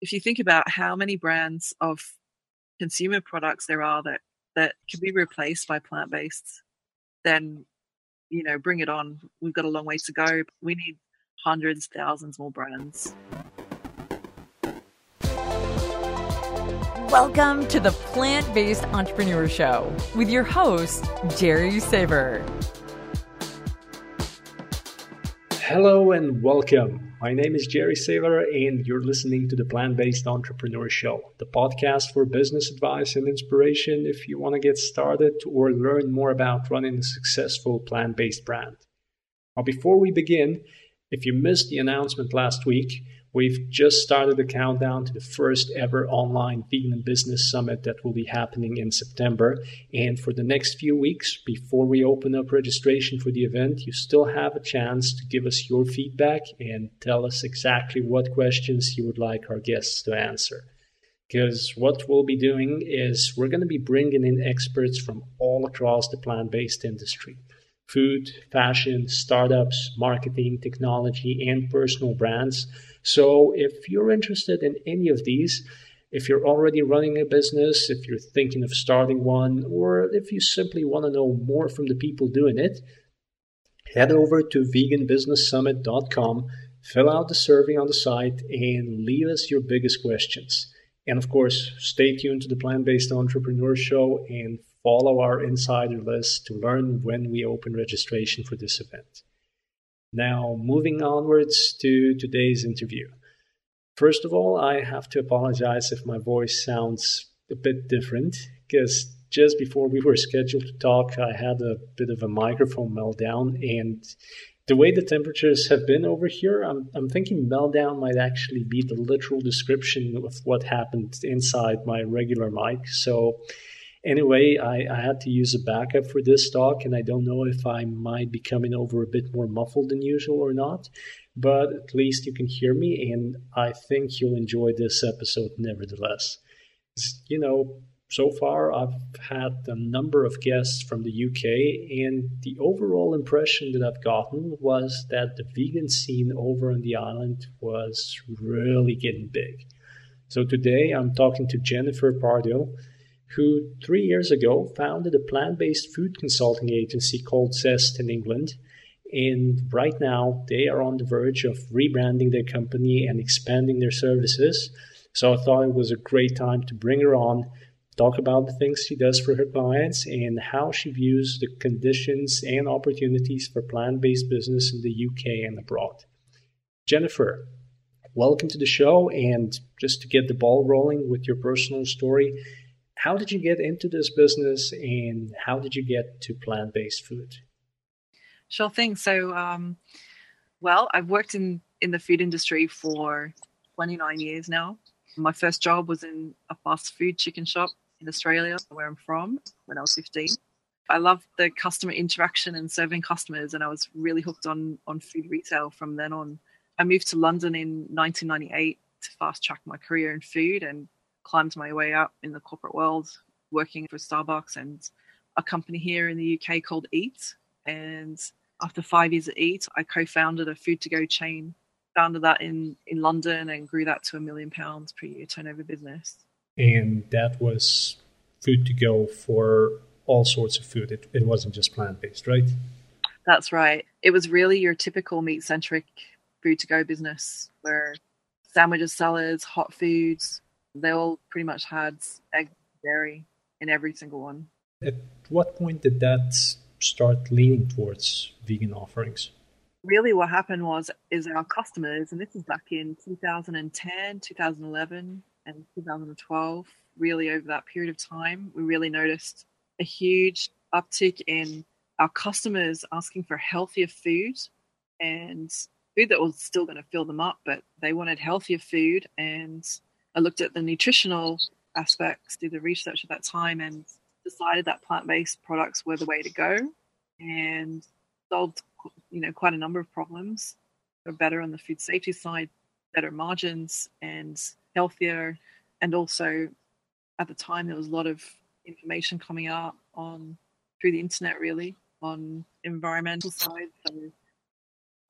if you think about how many brands of consumer products there are that that can be replaced by plant based, then you know, bring it on. We've got a long ways to go. We need hundreds, thousands more brands. Welcome to the Plant Based Entrepreneur Show with your host, Jerry Saver. Hello and welcome. My name is Jerry Saylor, and you're listening to the Plant Based Entrepreneur Show, the podcast for business advice and inspiration if you want to get started or learn more about running a successful plant based brand. Now, before we begin, if you missed the announcement last week, We've just started the countdown to the first ever online vegan business summit that will be happening in September. And for the next few weeks, before we open up registration for the event, you still have a chance to give us your feedback and tell us exactly what questions you would like our guests to answer. Because what we'll be doing is we're going to be bringing in experts from all across the plant based industry food, fashion, startups, marketing, technology, and personal brands. So if you're interested in any of these, if you're already running a business, if you're thinking of starting one, or if you simply want to know more from the people doing it, head over to veganbusinesssummit.com, fill out the survey on the site, and leave us your biggest questions. And of course, stay tuned to the Plant Based Entrepreneur Show and follow our insider list to learn when we open registration for this event. Now, moving onwards to today's interview. First of all, I have to apologize if my voice sounds a bit different because just before we were scheduled to talk, I had a bit of a microphone meltdown. And the way the temperatures have been over here, I'm, I'm thinking meltdown might actually be the literal description of what happened inside my regular mic. So Anyway, I, I, had to use a backup for this talk, and I don't know if I might be coming over a bit more muffled than usual or not, but at least you can hear me, and I think you'll enjoy this episode nevertheless. You know, so far I've had a number of guests from the UK, and the overall impression that I've gotten was that the vegan scene over on the island was really getting big. So today I'm talking to Jennifer Pardoe who three years ago founded a plant based food consulting agency called Zest in England. And right now, they are on the verge of rebranding their company and expanding their services. So I thought it was a great time to bring her on, talk about the things she does for her clients, and how she views the conditions and opportunities for plant based business in the UK and abroad. Jennifer, welcome to the show. And just to get the ball rolling with your personal story, how did you get into this business and how did you get to plant based food? Sure thing. So, um, well, I've worked in, in the food industry for 29 years now. My first job was in a fast food chicken shop in Australia, where I'm from, when I was 15. I loved the customer interaction and serving customers, and I was really hooked on, on food retail from then on. I moved to London in 1998 to fast track my career in food and climbed my way up in the corporate world, working for Starbucks and a company here in the UK called Eat. And after five years at Eat, I co-founded a food to go chain, founded that in, in London and grew that to a million pounds per year turnover business. And that was food to go for all sorts of food. It, it wasn't just plant based, right? That's right. It was really your typical meat centric food to go business where sandwiches, salads, hot foods, they all pretty much had egg dairy in every single one. At what point did that start leaning towards vegan offerings? Really, what happened was is our customers, and this is back in 2010, 2011, and 2012. Really, over that period of time, we really noticed a huge uptick in our customers asking for healthier food and food that was still going to fill them up, but they wanted healthier food and I looked at the nutritional aspects, did the research at that time, and decided that plant-based products were the way to go, and solved you know quite a number of problems. Were better on the food safety side, better margins, and healthier, and also at the time there was a lot of information coming out on through the internet really on environmental side. So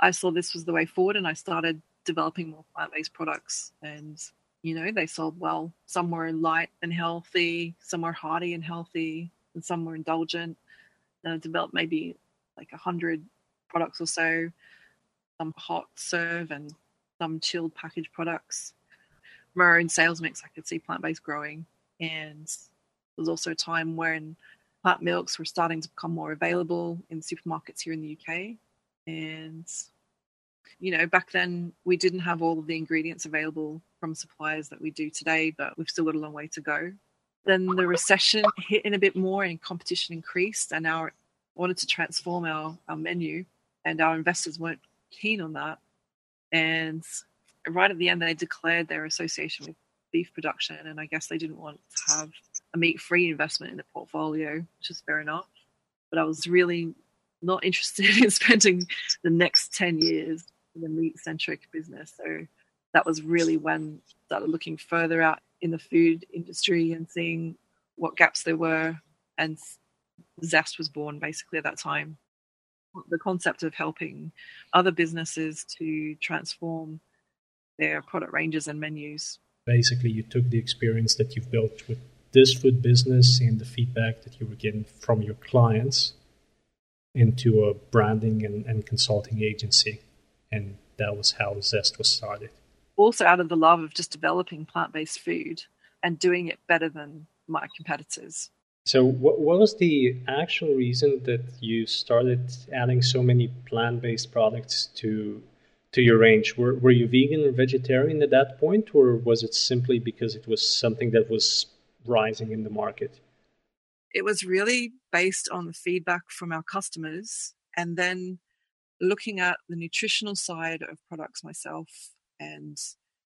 I saw this was the way forward, and I started developing more plant-based products and You know, they sold well. Some were light and healthy, some were hearty and healthy, and some were indulgent. And I developed maybe like a hundred products or so, some hot serve and some chilled packaged products. From our own sales mix, I could see plant based growing. And there was also a time when plant milks were starting to become more available in supermarkets here in the UK. And, you know, back then we didn't have all of the ingredients available from suppliers that we do today, but we've still got a long way to go. Then the recession hit in a bit more and competition increased, and our wanted to transform our, our menu, and our investors weren't keen on that. And right at the end, they declared their association with beef production, and I guess they didn't want to have a meat-free investment in the portfolio, which is fair enough. But I was really not interested in spending the next ten years in a meat-centric business. So that was really when I started looking further out in the food industry and seeing what gaps there were, and Zest was born basically at that time. The concept of helping other businesses to transform their product ranges and menus. Basically, you took the experience that you've built with this food business and the feedback that you were getting from your clients into a branding and, and consulting agency. And that was how Zest was started. Also, out of the love of just developing plant based food and doing it better than my competitors. So, what, what was the actual reason that you started adding so many plant based products to to your range? Were, were you vegan or vegetarian at that point, or was it simply because it was something that was rising in the market? It was really based on the feedback from our customers and then looking at the nutritional side of products myself and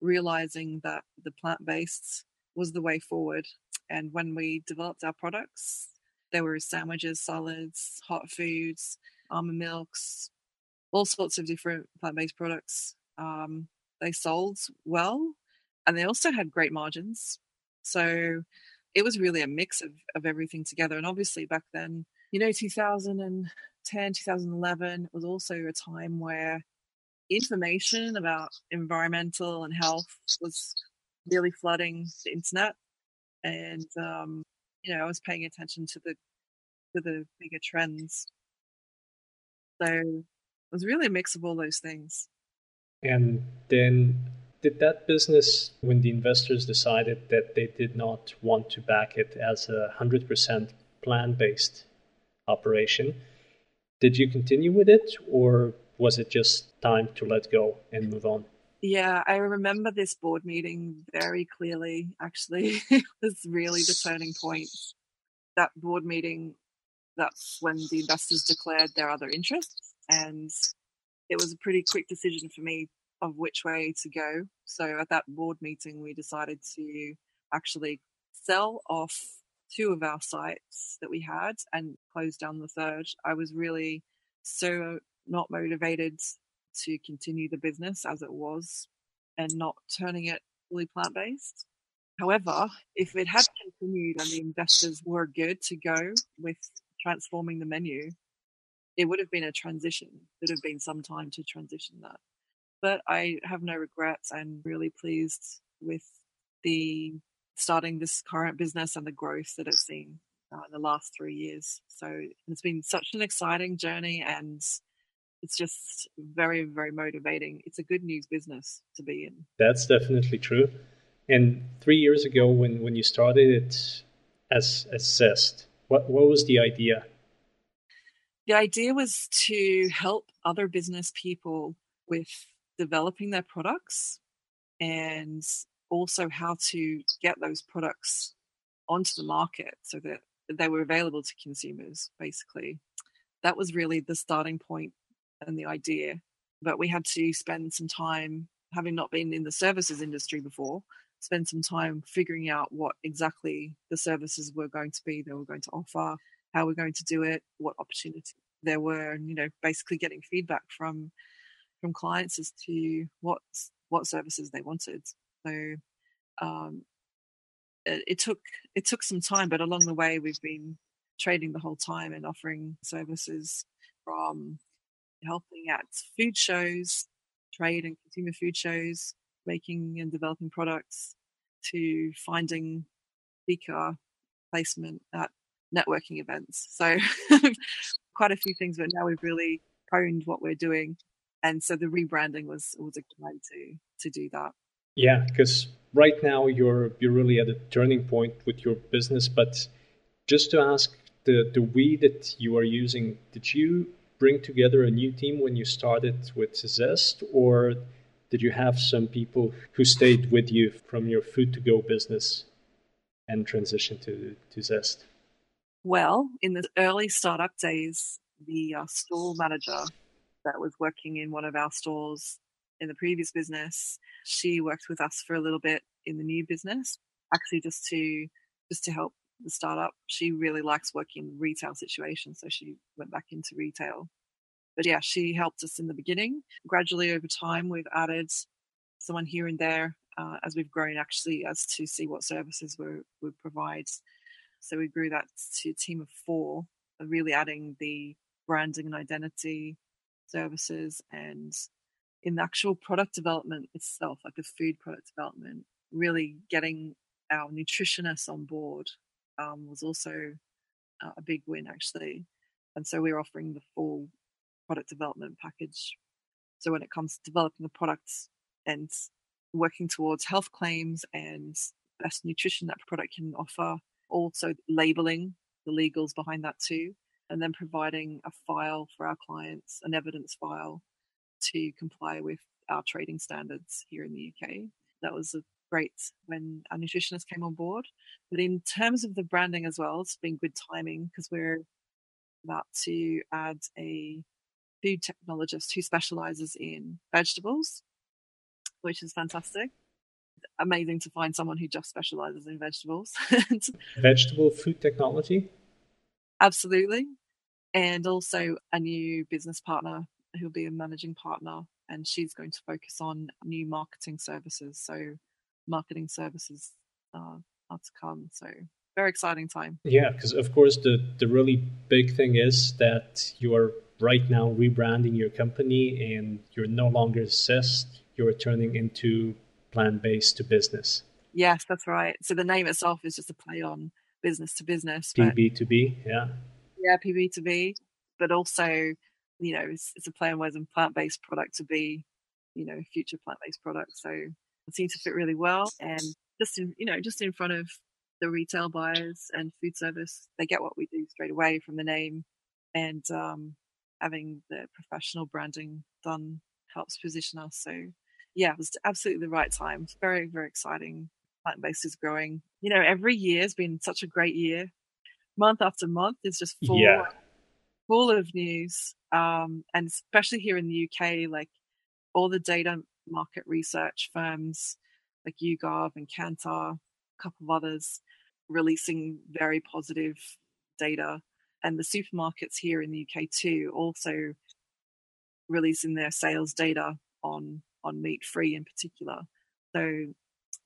realizing that the plant based was the way forward. And when we developed our products, there were sandwiches, salads, hot foods, almond milks, all sorts of different plant based products. Um, they sold well and they also had great margins. So it was really a mix of, of everything together. And obviously, back then, you know, 2010, 2011 was also a time where information about environmental and health was really flooding the internet. And, um, you know, I was paying attention to the to the bigger trends. So it was really a mix of all those things. And then, did that business, when the investors decided that they did not want to back it as a 100% plant based operation, did you continue with it or was it just time to let go and move on? Yeah, I remember this board meeting very clearly. Actually, it was really the turning point. That board meeting, that's when the investors declared their other interests and it was a pretty quick decision for me of which way to go. So at that board meeting, we decided to actually sell off two of our sites that we had and close down the third. I was really so not motivated to continue the business as it was and not turning it fully plant based. However, if it had continued and the investors were good to go with transforming the menu, it would have been a transition. It would have been some time to transition that. But I have no regrets. I'm really pleased with the starting this current business and the growth that it's seen uh, in the last three years. So it's been such an exciting journey and it's just very, very motivating. It's a good news business to be in. That's definitely true. And three years ago, when, when you started it as, as Zest, what, what was the idea? the idea was to help other business people with developing their products and also how to get those products onto the market so that they were available to consumers basically that was really the starting point and the idea but we had to spend some time having not been in the services industry before spend some time figuring out what exactly the services were going to be they were going to offer how we're going to do it, what opportunities there were, and you know, basically getting feedback from from clients as to what what services they wanted. So um, it, it took it took some time, but along the way we've been trading the whole time and offering services from helping at food shows, trade and consumer food shows, making and developing products to finding speaker placement at networking events. So quite a few things, but now we've really honed what we're doing. And so the rebranding was was a to to do that. Yeah, because right now you're you're really at a turning point with your business. But just to ask the the we that you are using, did you bring together a new team when you started with Zest, or did you have some people who stayed with you from your food to go business and transition to to Zest? Well, in the early startup days, the uh, store manager that was working in one of our stores in the previous business, she worked with us for a little bit in the new business, actually just to just to help the startup. She really likes working in retail situations, so she went back into retail. But yeah, she helped us in the beginning. Gradually over time, we've added someone here and there uh, as we've grown, actually, as to see what services we we provide. So we grew that to a team of four, really adding the branding and identity services and in the actual product development itself, like the food product development, really getting our nutritionists on board um, was also a big win, actually. And so we're offering the full product development package. So when it comes to developing the products and working towards health claims and best nutrition that product can offer, also labeling the legals behind that too, and then providing a file for our clients, an evidence file to comply with our trading standards here in the UK. That was great when our nutritionist came on board. But in terms of the branding as well, it's been good timing because we're about to add a food technologist who specializes in vegetables, which is fantastic. Amazing to find someone who just specializes in vegetables. Vegetable food technology? Absolutely. And also a new business partner who'll be a managing partner, and she's going to focus on new marketing services. So, marketing services uh, are to come. So, very exciting time. Yeah, because of course the the really big thing is that you are right now rebranding your company, and you're no longer Zest. You're turning into plant based to business. Yes, that's right. So the name itself is just a play on business to business. PB to B, yeah. Yeah, PB to B, but also you know, it's, it's a play on words and plant based product to be, you know, future plant based product. So seems to fit really well. And just in, you know, just in front of the retail buyers and food service, they get what we do straight away from the name. And um, having the professional branding done helps position us. So yeah, it was absolutely the right time. It's very, very exciting. Plant based is growing. You know, every year has been such a great year. Month after month is just full yeah full of news, um, and especially here in the UK, like all the data market research firms like YouGov and Kantar, a couple of others, releasing very positive data, and the supermarkets here in the UK too also releasing their sales data on on meat free in particular. So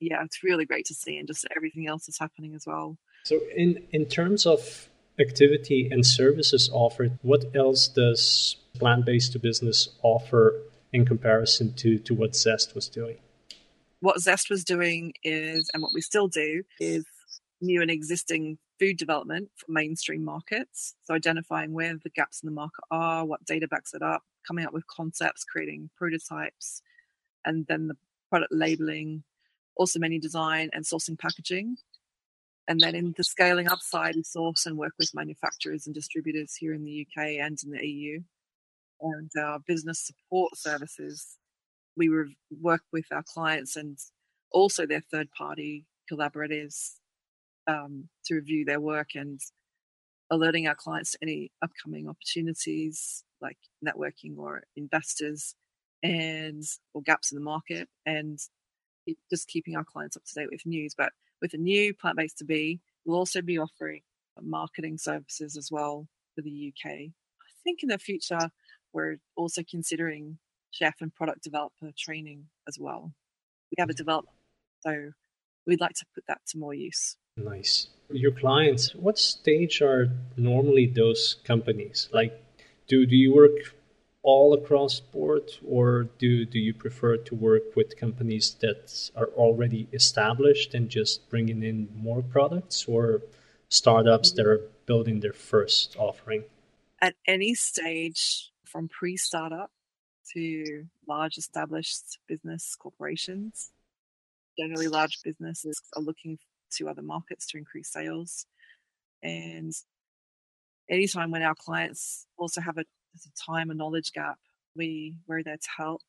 yeah, it's really great to see, and just everything else is happening as well. So in in terms of activity and services offered, what else does plant based to business offer in comparison to, to what Zest was doing? What Zest was doing is, and what we still do, is new and existing food development for mainstream markets. So identifying where the gaps in the market are, what data backs it up, coming up with concepts, creating prototypes, and then the product labeling, also menu design and sourcing packaging. And then in the scaling up side, we source and work with manufacturers and distributors here in the UK and in the EU. And our business support services, we work with our clients and also their third party collaborators um, to review their work and alerting our clients to any upcoming opportunities like networking or investors and or gaps in the market and just keeping our clients up to date with news. But with a new plant based to be, we'll also be offering marketing services as well for the UK. I think in the future, we're also considering chef and product developer training as well. We have a mm-hmm. development, so we'd like to put that to more use. Nice. Your clients, what stage are normally those companies? Like, do, do you work all across board, or do do you prefer to work with companies that are already established and just bringing in more products, or startups that mm-hmm. are building their first offering? At any stage, from pre-startup to large established business corporations, generally large businesses are looking to other markets to increase sales, and anytime when our clients also have a, a time and knowledge gap, we we're there to help.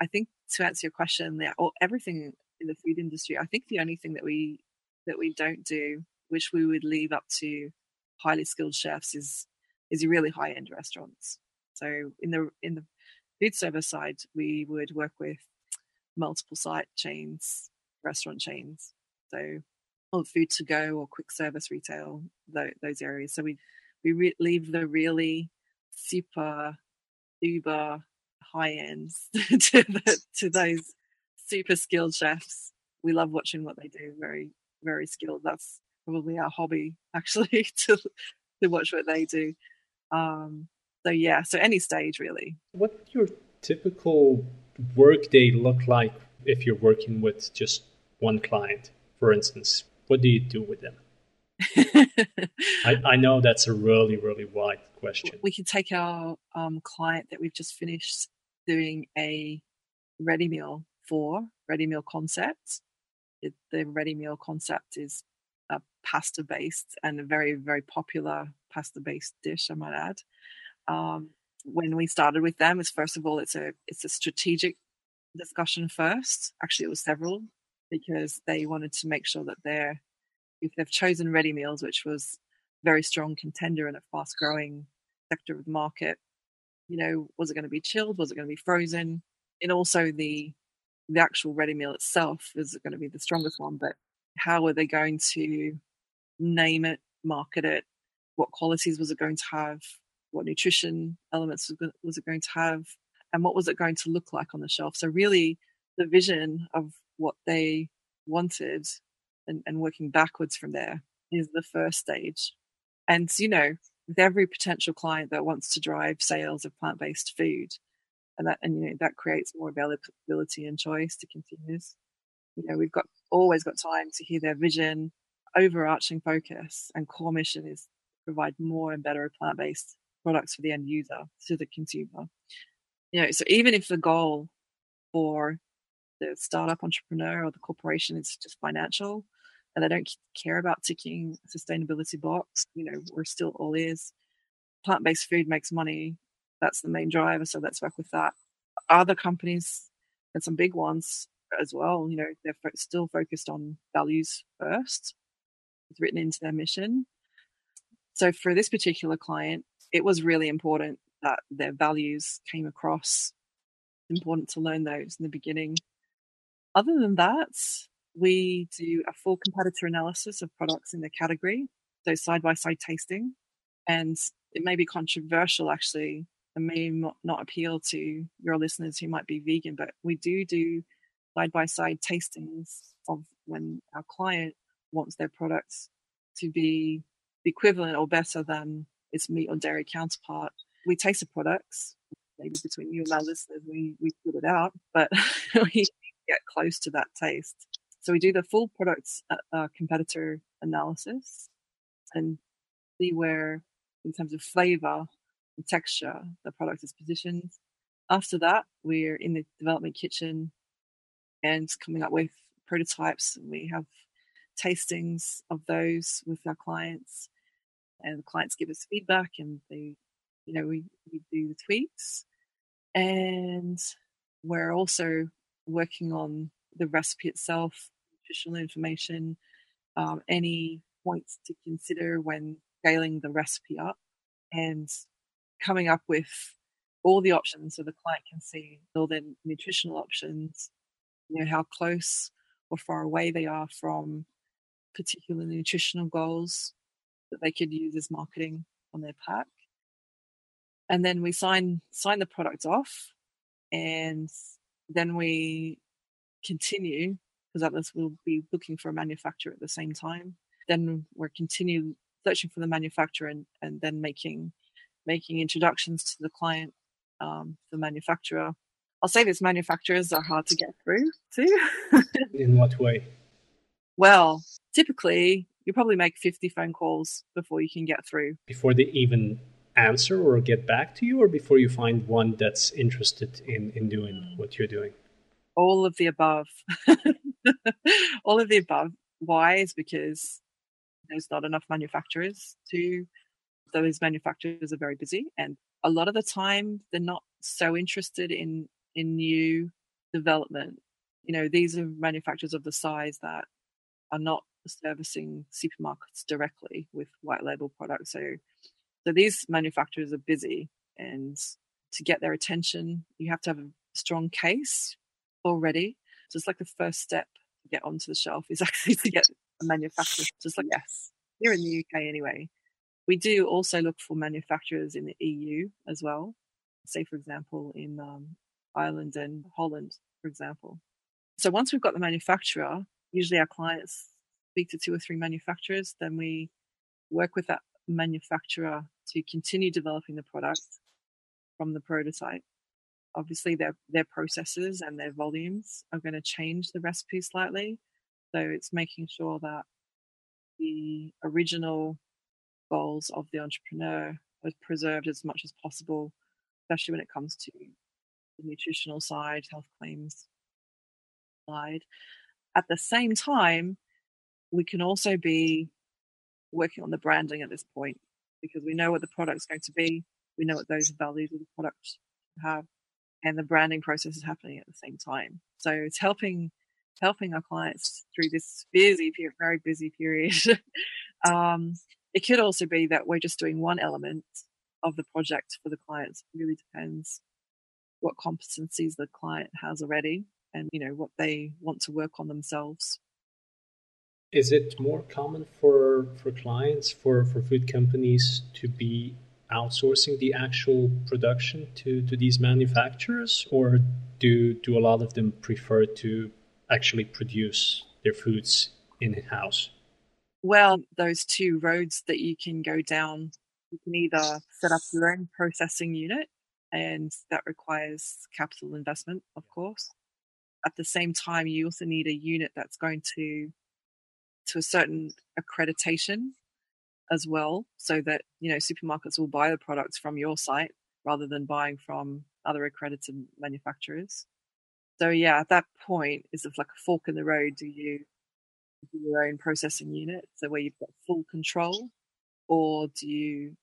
I think to answer your question, yeah, or everything in the food industry, I think the only thing that we that we don't do, which we would leave up to highly skilled chefs, is is really high end restaurants. So in the in the food service side, we would work with multiple site chains, restaurant chains. So or food to go or quick service retail, those areas. So we we re- leave the really super uber high ends to the, to those super skilled chefs. We love watching what they do. Very very skilled. That's probably our hobby actually to to watch what they do. Um, so yeah, so any stage really. What your typical workday look like if you're working with just one client, for instance? What do you do with them? I, I, know that's a really, really wide question. We can take our um, client that we've just finished doing a ready meal for, ready meal concept. It, the ready meal concept is a pasta based and a very, very popular pasta based dish, I might add. Um, when we started with them, is first of all, it's a it's a strategic discussion first. Actually, it was several because they wanted to make sure that they're if they've chosen ready meals, which was very strong contender in a fast growing sector of the market, you know, was it going to be chilled? Was it going to be frozen? And also the the actual ready meal itself is going to be the strongest one, but how are they going to name it, market it? What qualities was it going to have? What nutrition elements was it going to have? And what was it going to look like on the shelf? So really the vision of what they wanted and, and working backwards from there is the first stage. And, you know, with every potential client that wants to drive sales of plant based food, and that, and, you know, that creates more availability and choice to consumers. You know, we've got always got time to hear their vision, overarching focus, and core mission is provide more and better plant based products for the end user, to the consumer. You know, so even if the goal for the startup entrepreneur or the corporation is just financial and they don't care about ticking sustainability box, you know, we're still all ears. Plant based food makes money. That's the main driver. So let's work with that. Other companies and some big ones as well, you know, they're still focused on values first. It's written into their mission. So for this particular client, it was really important that their values came across. Important to learn those in the beginning other than that, we do a full competitor analysis of products in the category, so side by side tasting. And it may be controversial actually, and may not appeal to your listeners who might be vegan, but we do do side by side tastings of when our client wants their products to be equivalent or better than its meat or dairy counterpart. We taste the products. Maybe between you and my listeners, we, we put it out, but we get close to that taste. So we do the full product uh, uh, competitor analysis and see where, in terms of flavor and texture, the product is positioned. After that, we're in the development kitchen and coming up with prototypes. We have tastings of those with our clients, and the clients give us feedback, and they, you know, we, we do the tweaks. And we're also working on the recipe itself, nutritional information, um, any points to consider when scaling the recipe up, and coming up with all the options so the client can see all the nutritional options, you know, how close or far away they are from particular nutritional goals that they could use as marketing on their pack. And then we sign sign the product off and then we continue because others will be looking for a manufacturer at the same time. Then we're continue searching for the manufacturer and, and then making making introductions to the client um, the manufacturer. I'll say this: manufacturers are hard to get through too. In what way? Well, typically you probably make 50 phone calls before you can get through. Before they even answer or get back to you, or before you find one that's interested in, in doing what you're doing? All of the above. All of the above. Why? Is because there's not enough manufacturers to, those manufacturers are very busy. And a lot of the time, they're not so interested in, in new development. You know, these are manufacturers of the size that are not servicing supermarkets directly with white label products. So, so these manufacturers are busy, and to get their attention, you have to have a strong case already. So it's like the first step to get onto the shelf is actually to get a manufacturer. Just like yes, here in the UK anyway. We do also look for manufacturers in the EU as well. Say, for example, in um, Ireland and Holland, for example. So once we've got the manufacturer, usually our clients speak to two or three manufacturers, then we work with that manufacturer to continue developing the product from the prototype. Obviously, their their processes and their volumes are going to change the recipe slightly. So it's making sure that the original goals of the entrepreneur are preserved as much as possible, especially when it comes to the nutritional side, health claims side. At the same time, we can also be working on the branding at this point because we know what the product's going to be, we know what those values of the product have, and the branding process is happening at the same time. So it's helping helping our clients through this busy very busy period. um, it could also be that we're just doing one element of the project for the clients. It really depends what competencies the client has already and you know what they want to work on themselves is it more common for for clients for for food companies to be outsourcing the actual production to to these manufacturers? Or do do a lot of them prefer to actually produce their foods in house well those two roads that you can go down you can either set up your own processing unit and that requires capital investment of course. At the same time you also need a unit that's going to to a certain accreditation as well, so that you know supermarkets will buy the products from your site rather than buying from other accredited manufacturers. So yeah, at that point, it's like a fork in the road. Do you do your own processing unit, so where you've got full control, or do you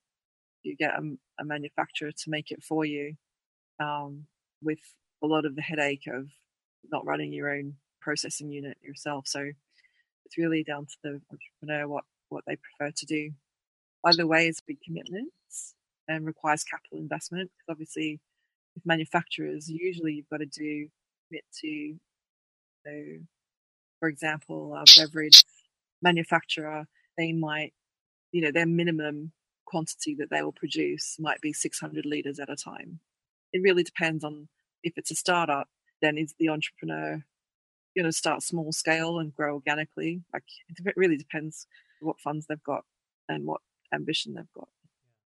you get a, a manufacturer to make it for you, um, with a lot of the headache of not running your own processing unit yourself? So it's really down to the entrepreneur what what they prefer to do. Either way is big commitments and requires capital investment because obviously with manufacturers usually you've got to do commit to so for example a beverage manufacturer they might you know their minimum quantity that they will produce might be 600 liters at a time it really depends on if it's a startup then is the entrepreneur going to start small scale and grow organically. Like it really depends what funds they've got and what ambition they've got.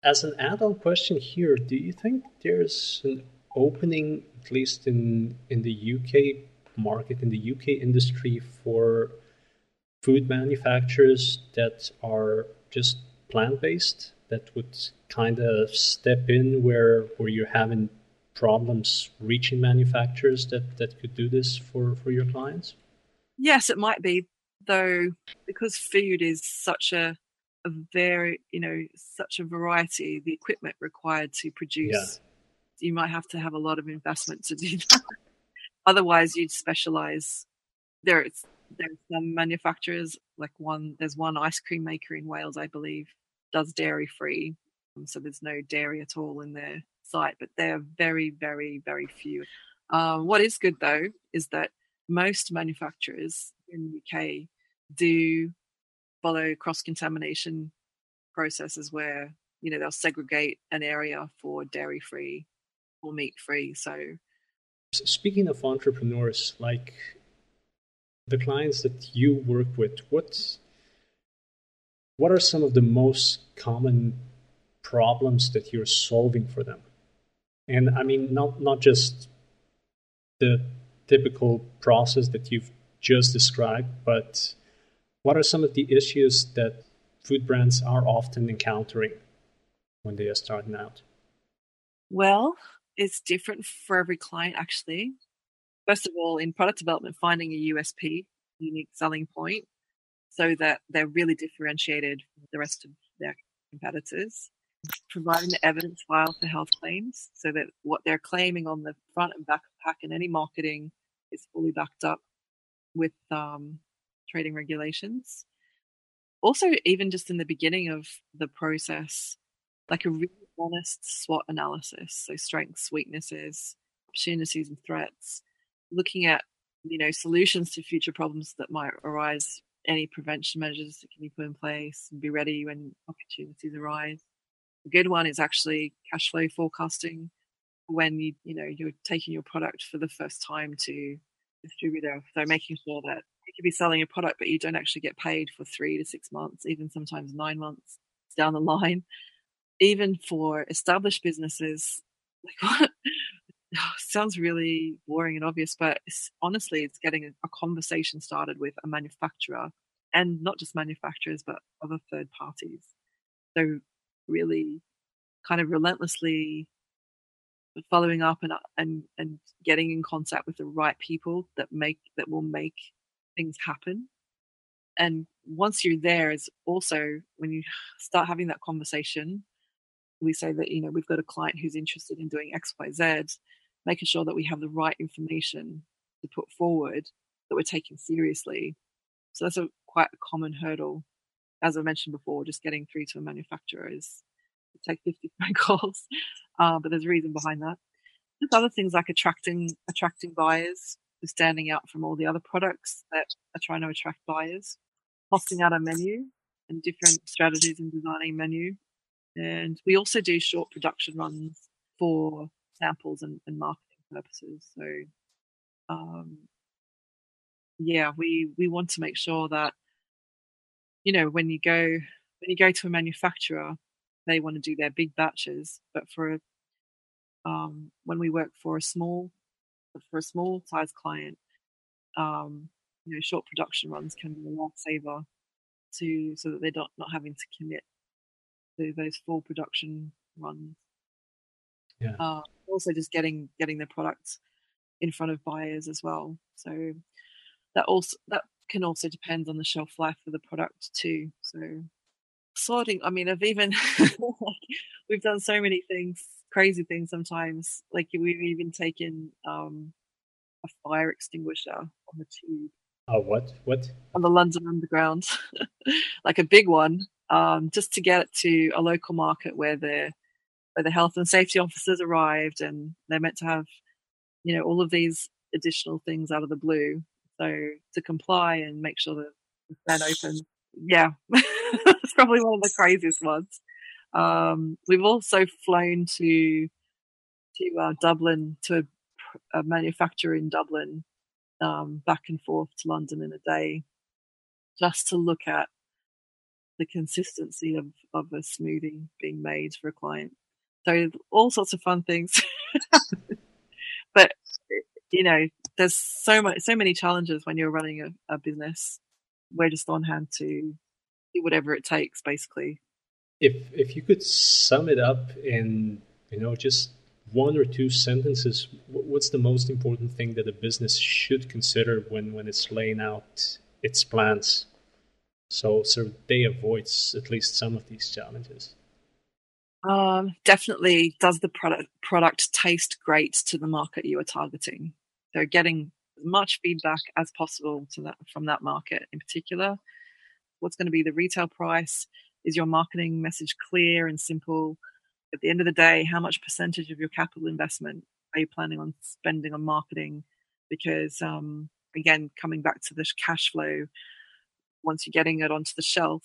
As an add-on question here, do you think there's an opening, at least in in the UK market, in the UK industry, for food manufacturers that are just plant-based that would kind of step in where where you're having problems reaching manufacturers that, that could do this for, for your clients? Yes, it might be, though, because food is such a, a very, you know, such a variety, the equipment required to produce, yeah. you might have to have a lot of investment to do that. Otherwise, you'd specialize. There, it's, there's some manufacturers, like one, there's one ice cream maker in Wales, I believe, does dairy free. So there's no dairy at all in there site, but they're very, very, very few. Um, what is good though is that most manufacturers in the UK do follow cross contamination processes where you know they'll segregate an area for dairy free or meat free. So, speaking of entrepreneurs, like the clients that you work with, what what are some of the most common problems that you're solving for them? And I mean, not not just the typical process that you've just described, but what are some of the issues that food brands are often encountering when they are starting out? Well, it's different for every client, actually. First of all, in product development, finding a USP, unique selling point, so that they're really differentiated from the rest of their competitors. Providing the evidence file for health claims so that what they're claiming on the front and back pack in any marketing is fully backed up with um, trading regulations. Also, even just in the beginning of the process, like a really honest SWOT analysis, so strengths, weaknesses, opportunities, and threats, looking at you know solutions to future problems that might arise, any prevention measures that can be put in place, and be ready when opportunities arise. A good one is actually cash flow forecasting when you you know you're taking your product for the first time to distributor. So making sure that you could be selling a product, but you don't actually get paid for three to six months, even sometimes nine months down the line. Even for established businesses, like what? Oh, sounds really boring and obvious, but it's, honestly, it's getting a conversation started with a manufacturer and not just manufacturers, but other third parties. So really kind of relentlessly following up and uh, and and getting in contact with the right people that make that will make things happen. And once you're there is also when you start having that conversation we say that you know we've got a client who's interested in doing xyz making sure that we have the right information to put forward that we're taking seriously. So that's a quite a common hurdle as i mentioned before just getting through to a manufacturer is take 50 phone calls uh, but there's a reason behind that. There's other things like attracting attracting buyers, standing out from all the other products that are trying to attract buyers, costing out a menu and different strategies in designing menu. And we also do short production runs for samples and, and marketing purposes. So, um, yeah, we we want to make sure that you know when you go when you go to a manufacturer, they want to do their big batches, but for a um, when we work for a small for a small size client, um, you know, short production runs can be a lifesaver to so that they're not not having to commit to those full production runs. Yeah. Uh, also, just getting getting the products in front of buyers as well. So that also that can also depend on the shelf life of the product too. So sorting, I mean, I've even we've done so many things crazy things sometimes. Like we've even taken um, a fire extinguisher on the tube. Oh, what? What? On the London Underground, like a big one, um, just to get it to a local market where the where the health and safety officers arrived, and they're meant to have, you know, all of these additional things out of the blue. So to comply and make sure that the stand open, yeah, it's probably one of the craziest ones. Um, we've also flown to to uh, Dublin to a, a, manufacturer in Dublin, um, back and forth to London in a day, just to look at the consistency of, of a smoothie being made for a client. So all sorts of fun things. but you know, there's so much, so many challenges when you're running a, a business. We're just on hand to do whatever it takes, basically, if if you could sum it up in you know just one or two sentences, what's the most important thing that a business should consider when when it's laying out its plans, so so they avoid at least some of these challenges. Um, definitely, does the product product taste great to the market you are targeting? So getting as much feedback as possible to that from that market in particular. What's going to be the retail price? Is your marketing message clear and simple? At the end of the day, how much percentage of your capital investment are you planning on spending on marketing? Because um, again, coming back to this cash flow, once you're getting it onto the shelf,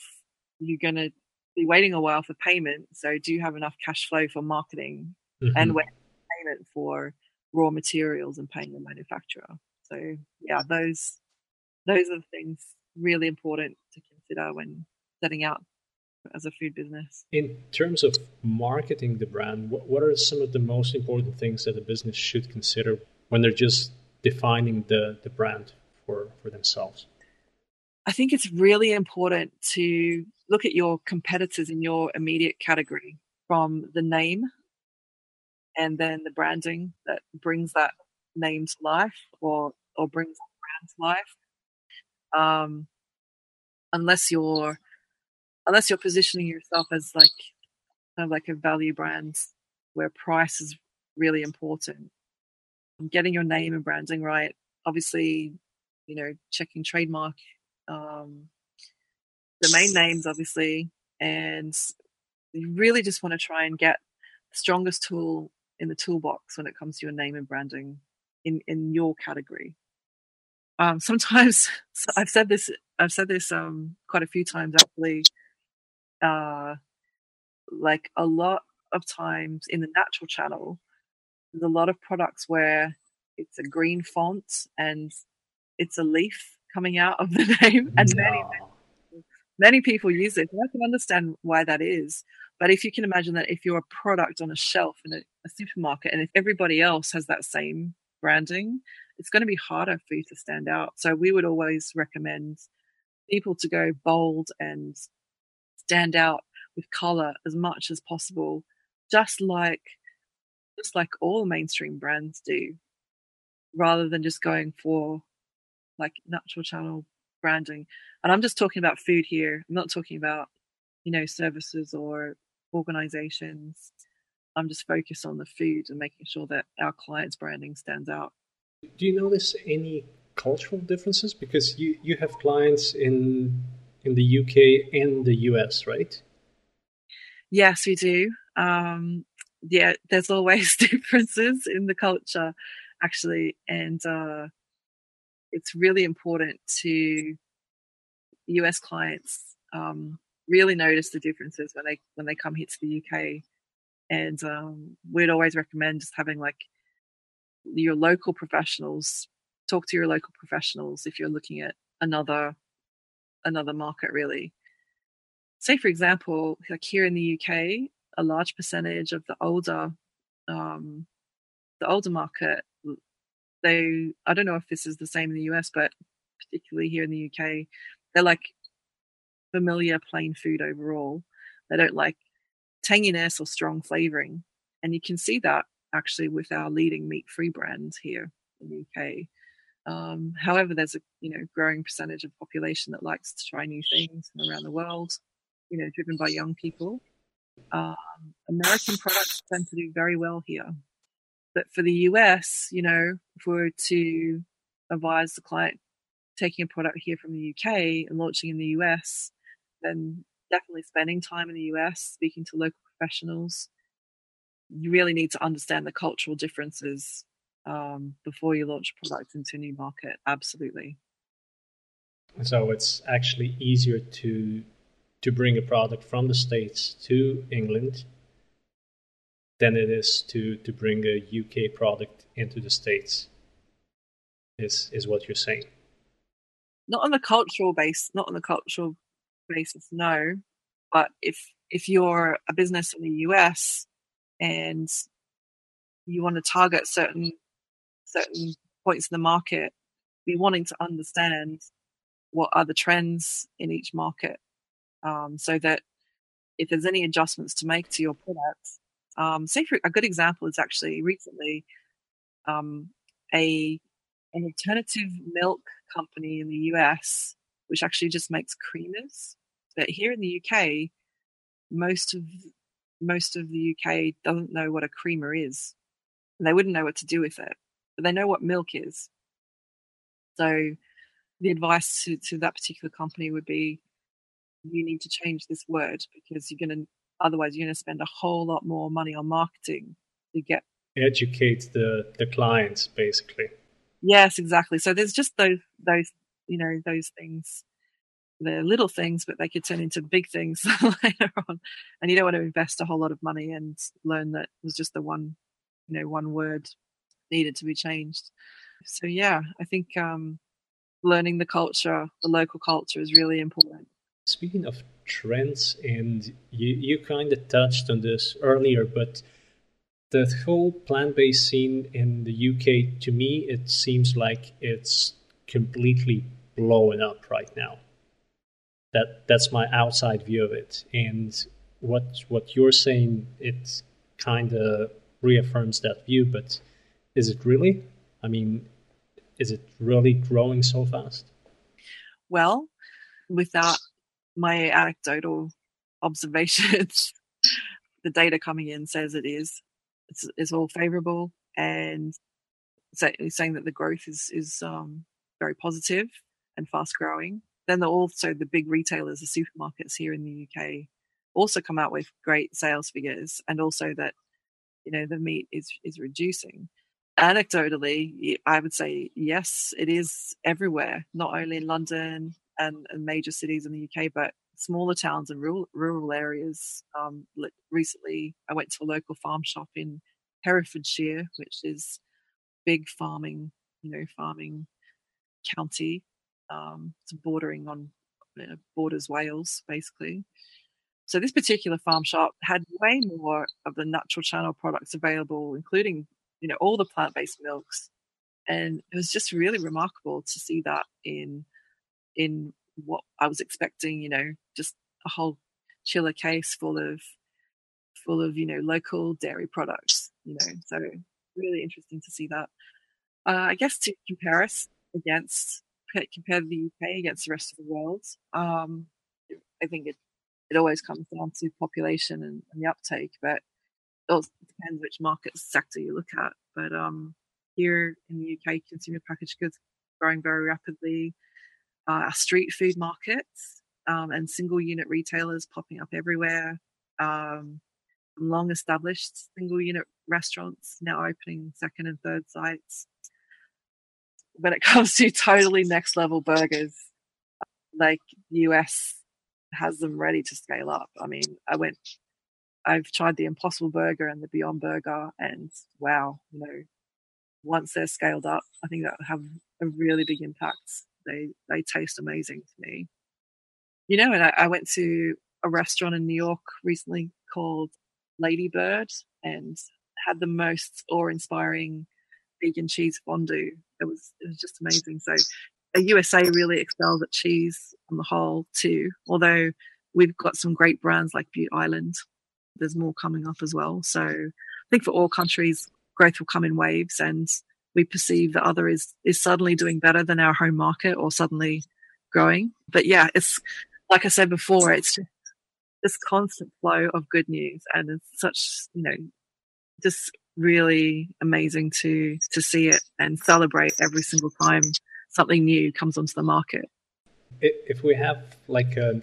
you're going to be waiting a while for payment. So, do you have enough cash flow for marketing mm-hmm. and payment for raw materials and paying the manufacturer? So, yeah, those those are the things really important to consider when setting out as a food business. In terms of marketing the brand, what, what are some of the most important things that a business should consider when they're just defining the, the brand for, for themselves? I think it's really important to look at your competitors in your immediate category from the name and then the branding that brings that name to life or or brings the brand to life. Um, unless you're unless you're positioning yourself as like kind of like a value brand where price is really important. Getting your name and branding right. Obviously, you know, checking trademark um, domain names, obviously, and you really just want to try and get the strongest tool in the toolbox when it comes to your name and branding in in your category. Um, sometimes I've said this I've said this um, quite a few times actually. Uh, like a lot of times in the natural channel, there's a lot of products where it's a green font and it's a leaf coming out of the name, and no. many many people use it. And I can understand why that is. But if you can imagine that if you're a product on a shelf in a, a supermarket, and if everybody else has that same branding, it's going to be harder for you to stand out. So we would always recommend people to go bold and stand out with color as much as possible, just like just like all mainstream brands do, rather than just going for like natural channel branding. And I'm just talking about food here. I'm not talking about, you know, services or organizations. I'm just focused on the food and making sure that our clients' branding stands out. Do you notice any cultural differences? Because you, you have clients in in the UK and the US, right? Yes, we do. Um, yeah, there's always differences in the culture, actually, and uh, it's really important to US clients um, really notice the differences when they when they come here to the UK. And um, we'd always recommend just having like your local professionals talk to your local professionals if you're looking at another another market really say for example like here in the uk a large percentage of the older um, the older market they I don't know if this is the same in the US, but particularly here in the UK, they're like familiar plain food overall. They don't like tanginess or strong flavoring, and you can see that actually with our leading meat-free brands here in the UK. Um, however, there's a you know growing percentage of population that likes to try new things around the world. You know, driven by young people. Um, American products tend to do very well here. But for the US, you know, if we were to advise the client taking a product here from the UK and launching in the US, then definitely spending time in the US, speaking to local professionals. You really need to understand the cultural differences um, before you launch a product into a new market. Absolutely. So it's actually easier to to bring a product from the states to England than it is to to bring a UK product into the states. Is is what you're saying? Not on the cultural base, not on the cultural basis, no. But if if you're a business in the US and you want to target certain certain points in the market, be wanting to understand what are the trends in each market, um, so that if there's any adjustments to make to your products, um, say for a good example is actually recently um, a an alternative milk company in the US, which actually just makes creamers. But here in the UK, most of most of the UK doesn't know what a creamer is. They wouldn't know what to do with it, but they know what milk is. So the advice to, to that particular company would be you need to change this word because you're going to Otherwise, you're going to spend a whole lot more money on marketing to get educate the the clients basically. Yes, exactly. So there's just those those you know those things. They're little things, but they could turn into big things later on. And you don't want to invest a whole lot of money and learn that it was just the one, you know, one word needed to be changed. So yeah, I think um, learning the culture, the local culture, is really important. Speaking of trends, and you, you kind of touched on this earlier, but the whole plant-based scene in the UK, to me, it seems like it's completely blowing up right now. That that's my outside view of it, and what what you're saying, it kind of reaffirms that view. But is it really? I mean, is it really growing so fast? Well, without my anecdotal observations, the data coming in says it is. It's, it's all favourable, and saying that the growth is is um, very positive and fast growing. Then also the big retailers, the supermarkets here in the UK, also come out with great sales figures, and also that you know the meat is is reducing. Anecdotally, I would say yes, it is everywhere, not only in London and, and major cities in the UK, but smaller towns and rural rural areas. Um, recently, I went to a local farm shop in Herefordshire, which is big farming, you know, farming county. Um, it's bordering on you know, borders Wales, basically. So this particular farm shop had way more of the natural channel products available, including you know all the plant-based milks, and it was just really remarkable to see that in in what I was expecting. You know, just a whole chiller case full of full of you know local dairy products. You know, so really interesting to see that. Uh, I guess to compare us against compare the UK against the rest of the world, um, I think it it always comes down to population and, and the uptake, but it also depends which market sector you look at. But um, here in the UK, consumer packaged goods growing very rapidly. Uh, street food markets um, and single unit retailers popping up everywhere. Um, long established single unit restaurants now opening second and third sites. When it comes to totally next level burgers, like US has them ready to scale up. I mean, I went, I've tried the Impossible Burger and the Beyond Burger, and wow, you know, once they're scaled up, I think that will have a really big impact. They they taste amazing to me. You know, and I, I went to a restaurant in New York recently called Ladybird and had the most awe-inspiring vegan cheese fondue. It was it was just amazing. So the USA really excels at cheese on the whole too. Although we've got some great brands like Bute Island. There's more coming up as well. So I think for all countries, growth will come in waves, and we perceive that other is is suddenly doing better than our home market or suddenly growing. But yeah, it's like I said before, it's just this constant flow of good news, and it's such you know just really amazing to to see it and celebrate every single time something new comes onto the market. If we have like a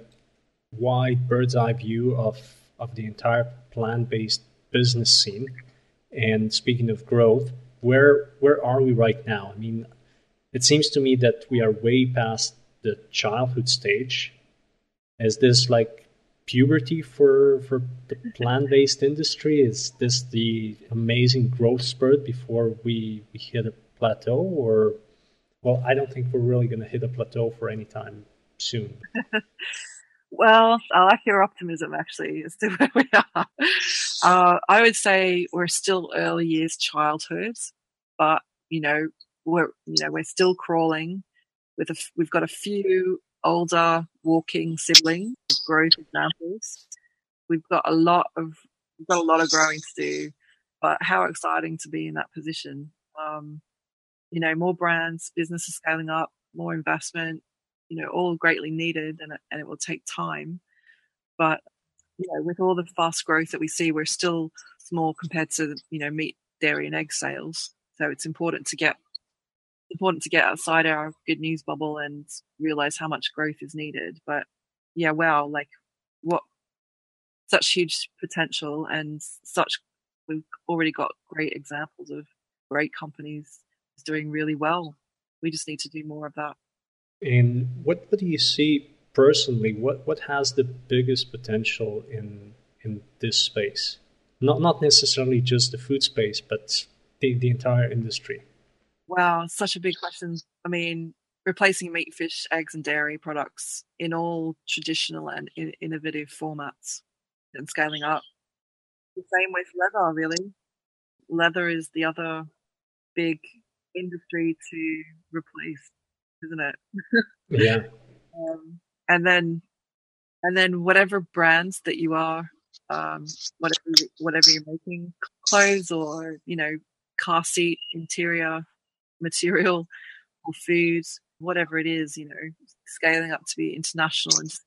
wide bird's eye view of, of the entire plant based business scene, and speaking of growth, where where are we right now? I mean, it seems to me that we are way past the childhood stage. Is this like puberty for for the plant based industry? Is this the amazing growth spurt before we, we hit a plateau, or well, I don't think we're really going to hit a plateau for any time soon. well, I like your optimism actually as to where we are. Uh, I would say we're still early years childhood, but you know we're you know we're still crawling. With a, we've got a few older walking siblings, growth examples. We've got a lot of we've got a lot of growing to do, but how exciting to be in that position. Um, you know, more brands, businesses scaling up, more investment, you know, all greatly needed and, and it will take time. But, you know, with all the fast growth that we see, we're still small compared to, you know, meat, dairy and egg sales. So it's important to get important to get outside our good news bubble and realize how much growth is needed. But yeah, wow, like what such huge potential and such we've already got great examples of great companies doing really well. We just need to do more of that. And what, what do you see personally? What what has the biggest potential in in this space? Not not necessarily just the food space, but the, the entire industry. Wow, such a big question. I mean, replacing meat, fish, eggs, and dairy products in all traditional and in- innovative formats and scaling up. The same with leather, really. Leather is the other big industry to replace, isn't it? yeah. Um, and then, and then whatever brands that you are, um, whatever whatever you're making, clothes or you know, car seat interior material or foods, whatever it is, you know, scaling up to be international. And just,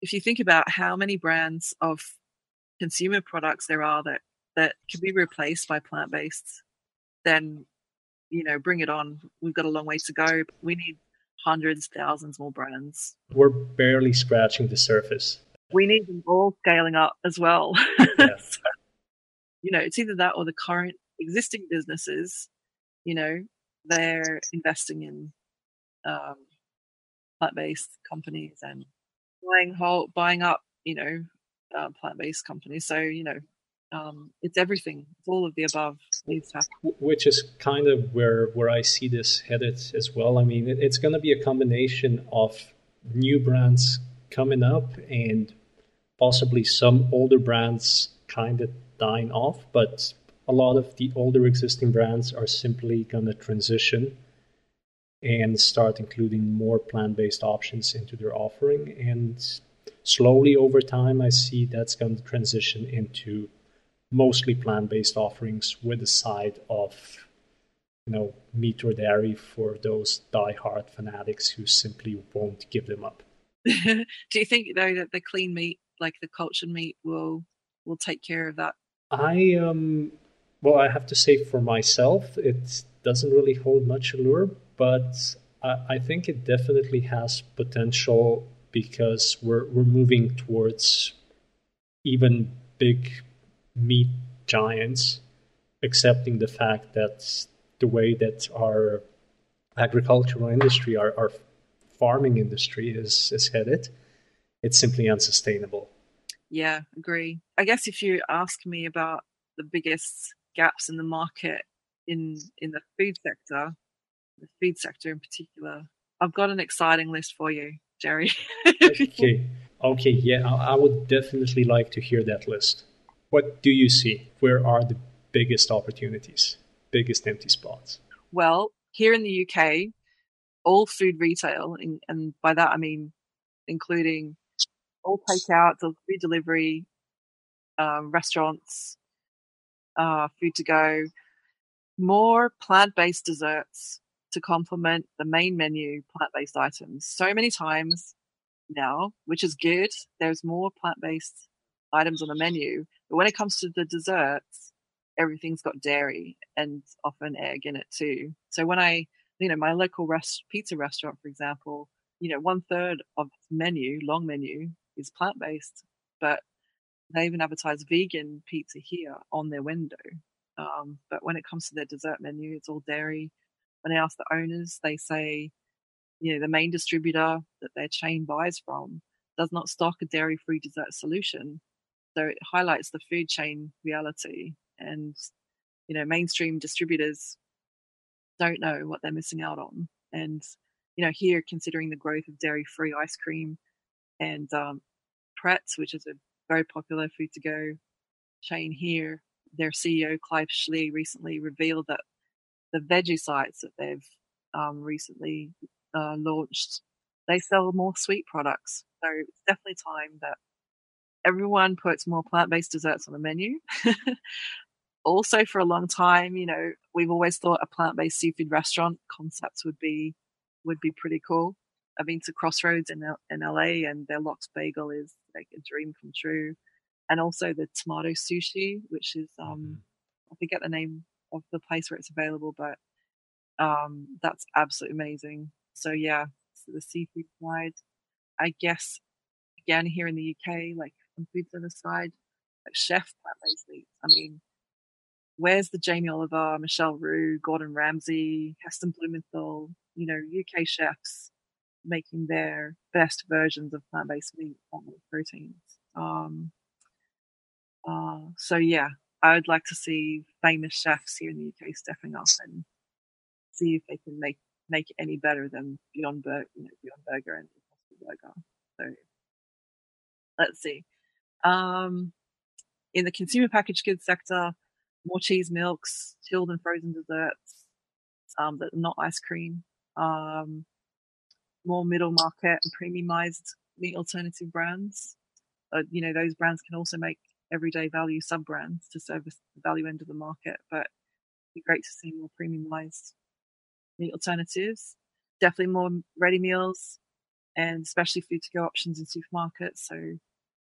if you think about how many brands of consumer products there are that that can be replaced by plant based, then you know, bring it on. We've got a long way to go. We need hundreds, thousands more brands. We're barely scratching the surface. We need them all scaling up as well. so, you know, it's either that or the current existing businesses, you know, they're investing in um, plant-based companies and buying whole, buying up, you know, uh, plant-based companies. So you know, um, it's everything. It's all of the above needs to happen. Which is kind of where where I see this headed as well. I mean, it, it's going to be a combination of new brands coming up and possibly some older brands kind of dying off, but a lot of the older existing brands are simply going to transition and start including more plant-based options into their offering. And slowly over time i see that's going to transition into mostly plant-based offerings with a side of you know meat or dairy for those die-hard fanatics who simply won't give them up. Do you think though that the clean meat like the cultured meat will will take care of that? I um well i have to say for myself it doesn't really hold much allure but I, I think it definitely has potential because we're we're moving towards even big meat giants accepting the fact that the way that our agricultural industry, our, our farming industry is, is headed, it's simply unsustainable. Yeah, agree. I guess if you ask me about the biggest gaps in the market in in the food sector, the food sector in particular, I've got an exciting list for you, Jerry. okay. Okay, yeah, I, I would definitely like to hear that list. What do you see? Where are the biggest opportunities, biggest empty spots? Well, here in the UK, all food retail, and by that I mean including all takeouts or food delivery, um, restaurants, uh, food to go, more plant based desserts to complement the main menu plant based items. So many times now, which is good, there's more plant based items on the menu. But when it comes to the desserts, everything's got dairy and often egg in it too. So when I, you know, my local rest, pizza restaurant, for example, you know, one third of its menu, long menu, is plant based, but they even advertise vegan pizza here on their window. Um, but when it comes to their dessert menu, it's all dairy. When I ask the owners, they say, you know, the main distributor that their chain buys from does not stock a dairy free dessert solution. So it highlights the food chain reality and, you know, mainstream distributors don't know what they're missing out on. And, you know, here considering the growth of dairy free ice cream and um, Pret's, which is a very popular food to go chain here, their CEO Clive Schlee recently revealed that the veggie sites that they've um, recently uh, launched, they sell more sweet products. So it's definitely time that everyone puts more plant-based desserts on the menu. also, for a long time, you know, we've always thought a plant-based seafood restaurant concept would be would be pretty cool. I've been to Crossroads in, L- in LA, and their lox bagel is like a dream come true. And also the tomato sushi, which is um, mm-hmm. I forget the name of the place where it's available, but um, that's absolutely amazing. So yeah, so the seafood side, I guess again here in the UK, like on food side, like chef plant-based meats. I mean, where's the Jamie Oliver, Michel Roux, Gordon Ramsay, Heston Blumenthal, you know, UK chefs making their best versions of plant-based meat, plant-based proteins. Um, uh, so yeah, I would like to see famous chefs here in the UK stepping up and see if they can make make it any better than Beyond Burger, you know, Beyond Burger and Impossible Burger. So let's see. Um, in the consumer packaged goods sector, more cheese milks, chilled and frozen desserts um, that are not ice cream, um, more middle market and premiumized meat alternative brands. Uh, you know, those brands can also make everyday value sub brands to service the value end of the market, but it'd be great to see more premiumized meat alternatives. Definitely more ready meals and especially food to go options in supermarkets. So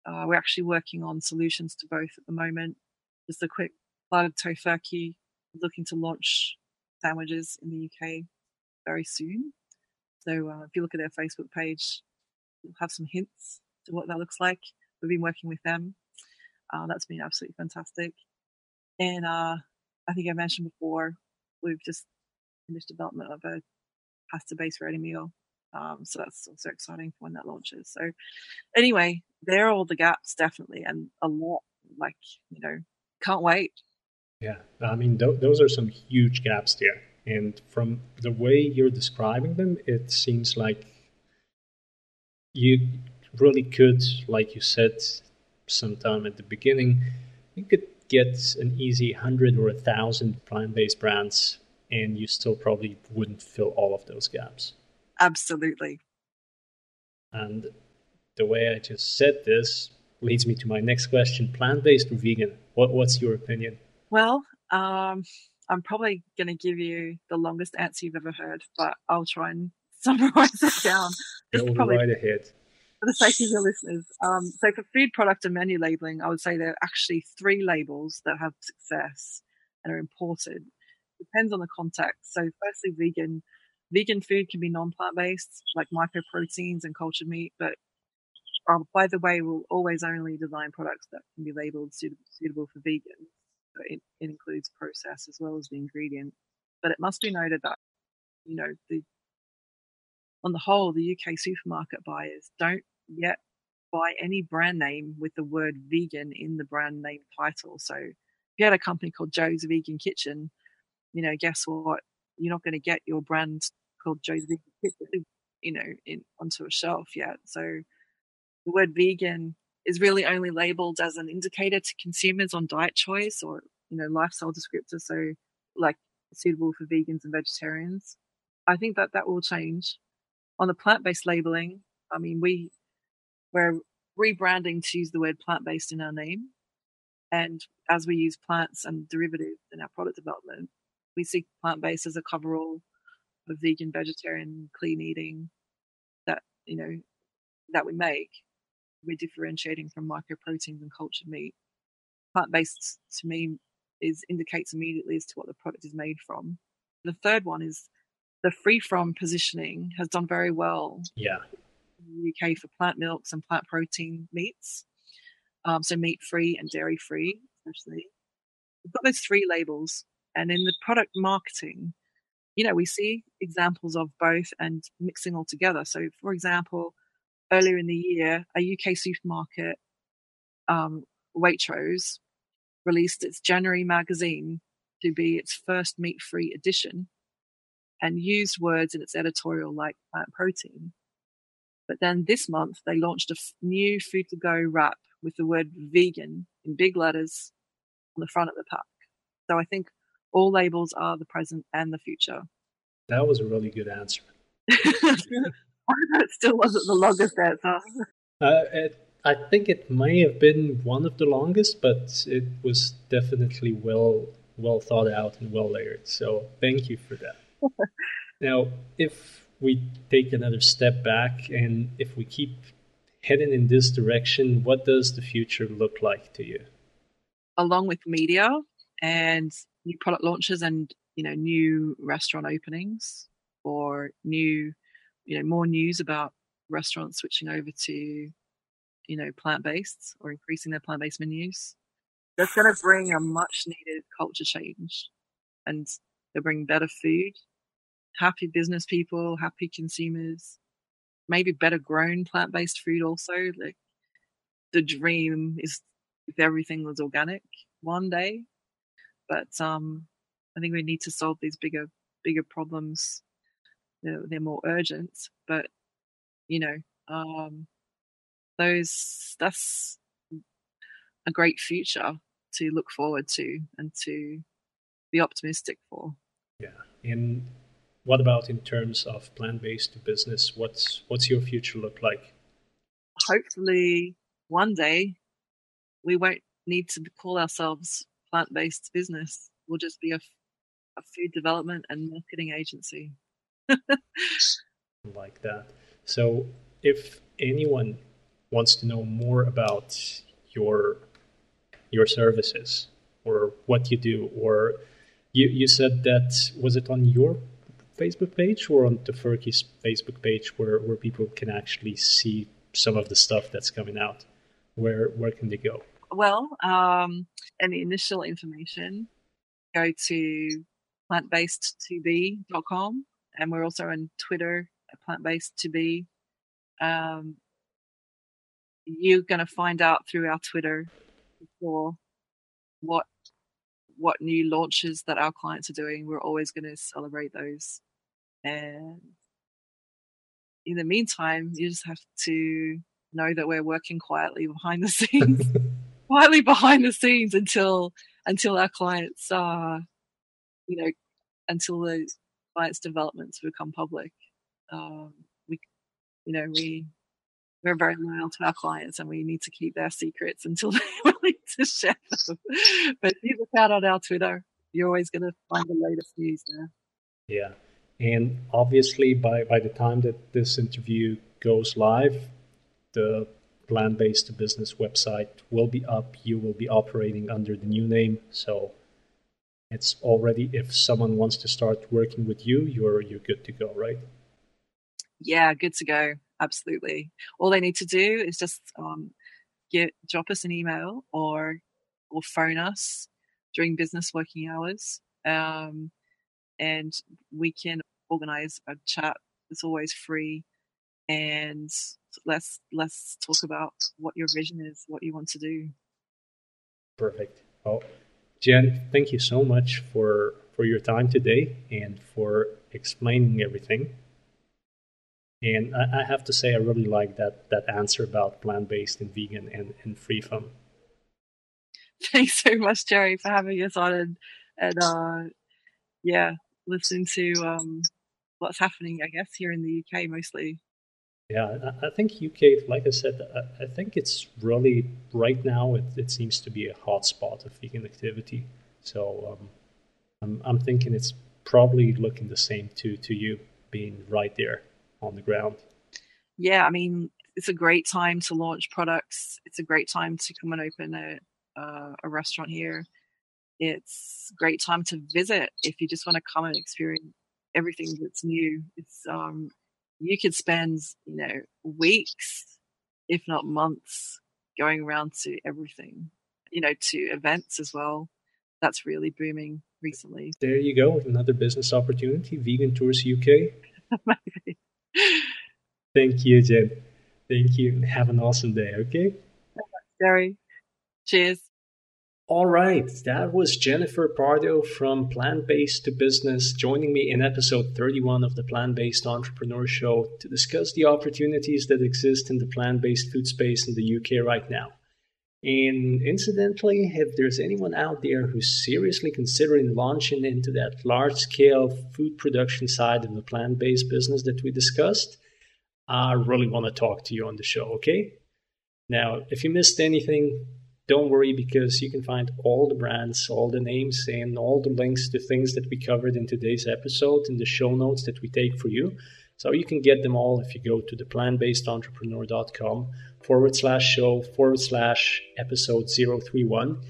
uh, we're actually working on solutions to both at the moment. Just a quick plug Tofurky looking to launch sandwiches in the UK very soon. So uh, if you look at their Facebook page, you'll have some hints to what that looks like. We've been working with them. Uh, that's been absolutely fantastic. And uh, I think I mentioned before, we've just finished development of a pasta-based ready meal. Um, so that's also exciting for when that launches. So anyway, there are all the gaps definitely, and a lot. Like you know, can't wait. Yeah, I mean th- those are some huge gaps there, and from the way you're describing them, it seems like you really could, like you said, sometime at the beginning, you could get an easy hundred or a thousand plant-based brands and you still probably wouldn't fill all of those gaps. Absolutely. And the way I just said this leads me to my next question plant based or vegan? What, what's your opinion? Well, um, I'm probably going to give you the longest answer you've ever heard, but I'll try and summarize it down. Go probably right ahead. For the sake of your listeners. Um, so, for food product and menu labeling, I would say there are actually three labels that have success and are important. depends on the context. So, firstly, vegan. Vegan food can be non-plant based, like mycoproteins and cultured meat. But um, by the way, we'll always only design products that can be labeled suitable, suitable for vegan. It, it includes process as well as the ingredient. But it must be noted that you know the on the whole, the UK supermarket buyers don't yet buy any brand name with the word vegan in the brand name title. So if you had a company called Joe's Vegan Kitchen, you know, guess what? You're not going to get your brand called Joe's Vegan Kitchen, you know, in, onto a shelf yet. So the word vegan is really only labeled as an indicator to consumers on diet choice or, you know, lifestyle descriptor. So like suitable for vegans and vegetarians. I think that that will change. On the plant-based labeling, I mean, we, we're rebranding to use the word plant-based in our name. And as we use plants and derivatives in our product development, we see plant based as a coverall of vegan, vegetarian, clean eating that you know that we make. We're differentiating from mycoproteins and cultured meat. Plant based to me is indicates immediately as to what the product is made from. The third one is the free from positioning has done very well. Yeah. In the UK for plant milks and plant protein meats. Um, so meat free and dairy free, especially. We've got those three labels and in the product marketing, you know, we see examples of both and mixing all together. So, for example, earlier in the year, a UK supermarket, um, Waitrose, released its January magazine to be its first meat free edition and used words in its editorial like plant protein. But then this month, they launched a f- new food to go wrap with the word vegan in big letters on the front of the pack. So I think all labels are the present and the future. That was a really good answer. it still wasn't the longest answer. Uh, it, I think it may have been one of the longest, but it was definitely well well thought out and well layered. So thank you for that. now, if we take another step back and if we keep heading in this direction, what does the future look like to you? Along with media and new product launches and you know new restaurant openings or new you know more news about restaurants switching over to you know plant-based or increasing their plant-based menus. That's going to bring a much needed culture change and they'll bring better food happy business people happy consumers maybe better grown plant-based food also. Like the dream is if everything was organic one day but um, I think we need to solve these bigger bigger problems they're, they're more urgent. But you know, um, those that's a great future to look forward to and to be optimistic for. Yeah, and what about in terms of plant-based business? What's what's your future look like? Hopefully, one day we won't need to call ourselves plant-based business. We'll just be a, a food development and marketing agency. Like that. So, if anyone wants to know more about your your services or what you do, or you, you said that was it on your Facebook page or on Tofurky's Facebook page where, where people can actually see some of the stuff that's coming out? Where where can they go? Well, um, any initial information, go to plantbased2b.com and we're also on Twitter at plantbased2b. Um, you're going to find out through our Twitter for what what new launches that our clients are doing. We're always going to celebrate those. And in the meantime, you just have to know that we're working quietly behind the scenes, quietly behind the scenes until until our clients are, you know, until the clients' developments become public. Um, we, you know, we we're very loyal to our clients and we need to keep their secrets until they're willing to share them. But you look out on our Twitter, you're always going to find the latest news there. Yeah. And obviously, by, by the time that this interview goes live, the plant based business website will be up. You will be operating under the new name. So it's already, if someone wants to start working with you, you're, you're good to go, right? Yeah, good to go absolutely. All they need to do is just um, get drop us an email or or phone us during business working hours, um, and we can organize a chat. It's always free, and let's let's talk about what your vision is, what you want to do. Perfect. Well, Jen, thank you so much for for your time today and for explaining everything. And I, I have to say, I really like that that answer about plant based and vegan and, and free from. Thanks so much, Jerry, for having us on and and uh, yeah, listen to um, what's happening. I guess here in the UK mostly. Yeah, I, think UK, like I said, I, think it's really right now. It, it seems to be a hotspot of vegan activity. So um, I'm I'm thinking it's probably looking the same to to you being right there on the ground. Yeah, I mean, it's a great time to launch products. It's a great time to come and open a uh, a restaurant here. It's a great time to visit if you just want to come and experience everything that's new. It's um, you could spend you know weeks, if not months, going around to everything. You know, to events as well. That's really booming recently. There you go, another business opportunity. Vegan Tours UK. Thank you, Jen. Thank you. Have an awesome day, okay? Jerry. Cheers. All right, that was Jennifer Pardoe from Plant Based to Business joining me in episode 31 of the Plant Based Entrepreneur Show to discuss the opportunities that exist in the plant based food space in the UK right now. And incidentally, if there's anyone out there who's seriously considering launching into that large scale food production side of the plant based business that we discussed, I really want to talk to you on the show, okay? Now, if you missed anything, don't worry because you can find all the brands, all the names, and all the links to things that we covered in today's episode in the show notes that we take for you. So you can get them all if you go to the plantbasedentrepreneur.com forward slash show forward slash episode 031.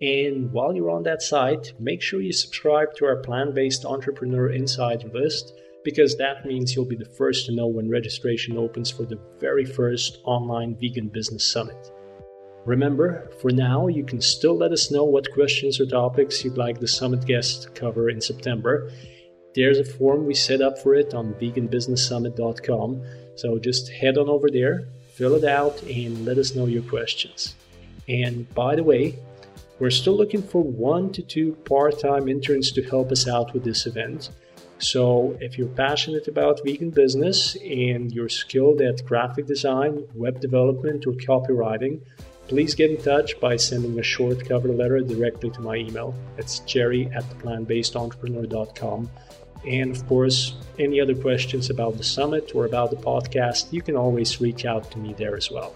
And while you're on that site, make sure you subscribe to our Plant based entrepreneur insider list because that means you'll be the first to know when registration opens for the very first online vegan business summit. Remember, for now, you can still let us know what questions or topics you'd like the summit guests to cover in September. There's a form we set up for it on veganbusinesssummit.com, so just head on over there, fill it out, and let us know your questions. And by the way, we're still looking for one to two part time interns to help us out with this event. So, if you're passionate about vegan business and you're skilled at graphic design, web development, or copywriting, please get in touch by sending a short cover letter directly to my email. It's jerry at theplantbasedentrepreneur.com. And of course, any other questions about the summit or about the podcast, you can always reach out to me there as well.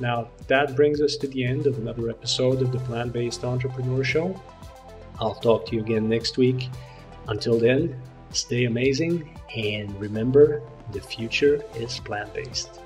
Now, that brings us to the end of another episode of the Plant Based Entrepreneur Show. I'll talk to you again next week. Until then, Stay amazing and remember the future is plant based.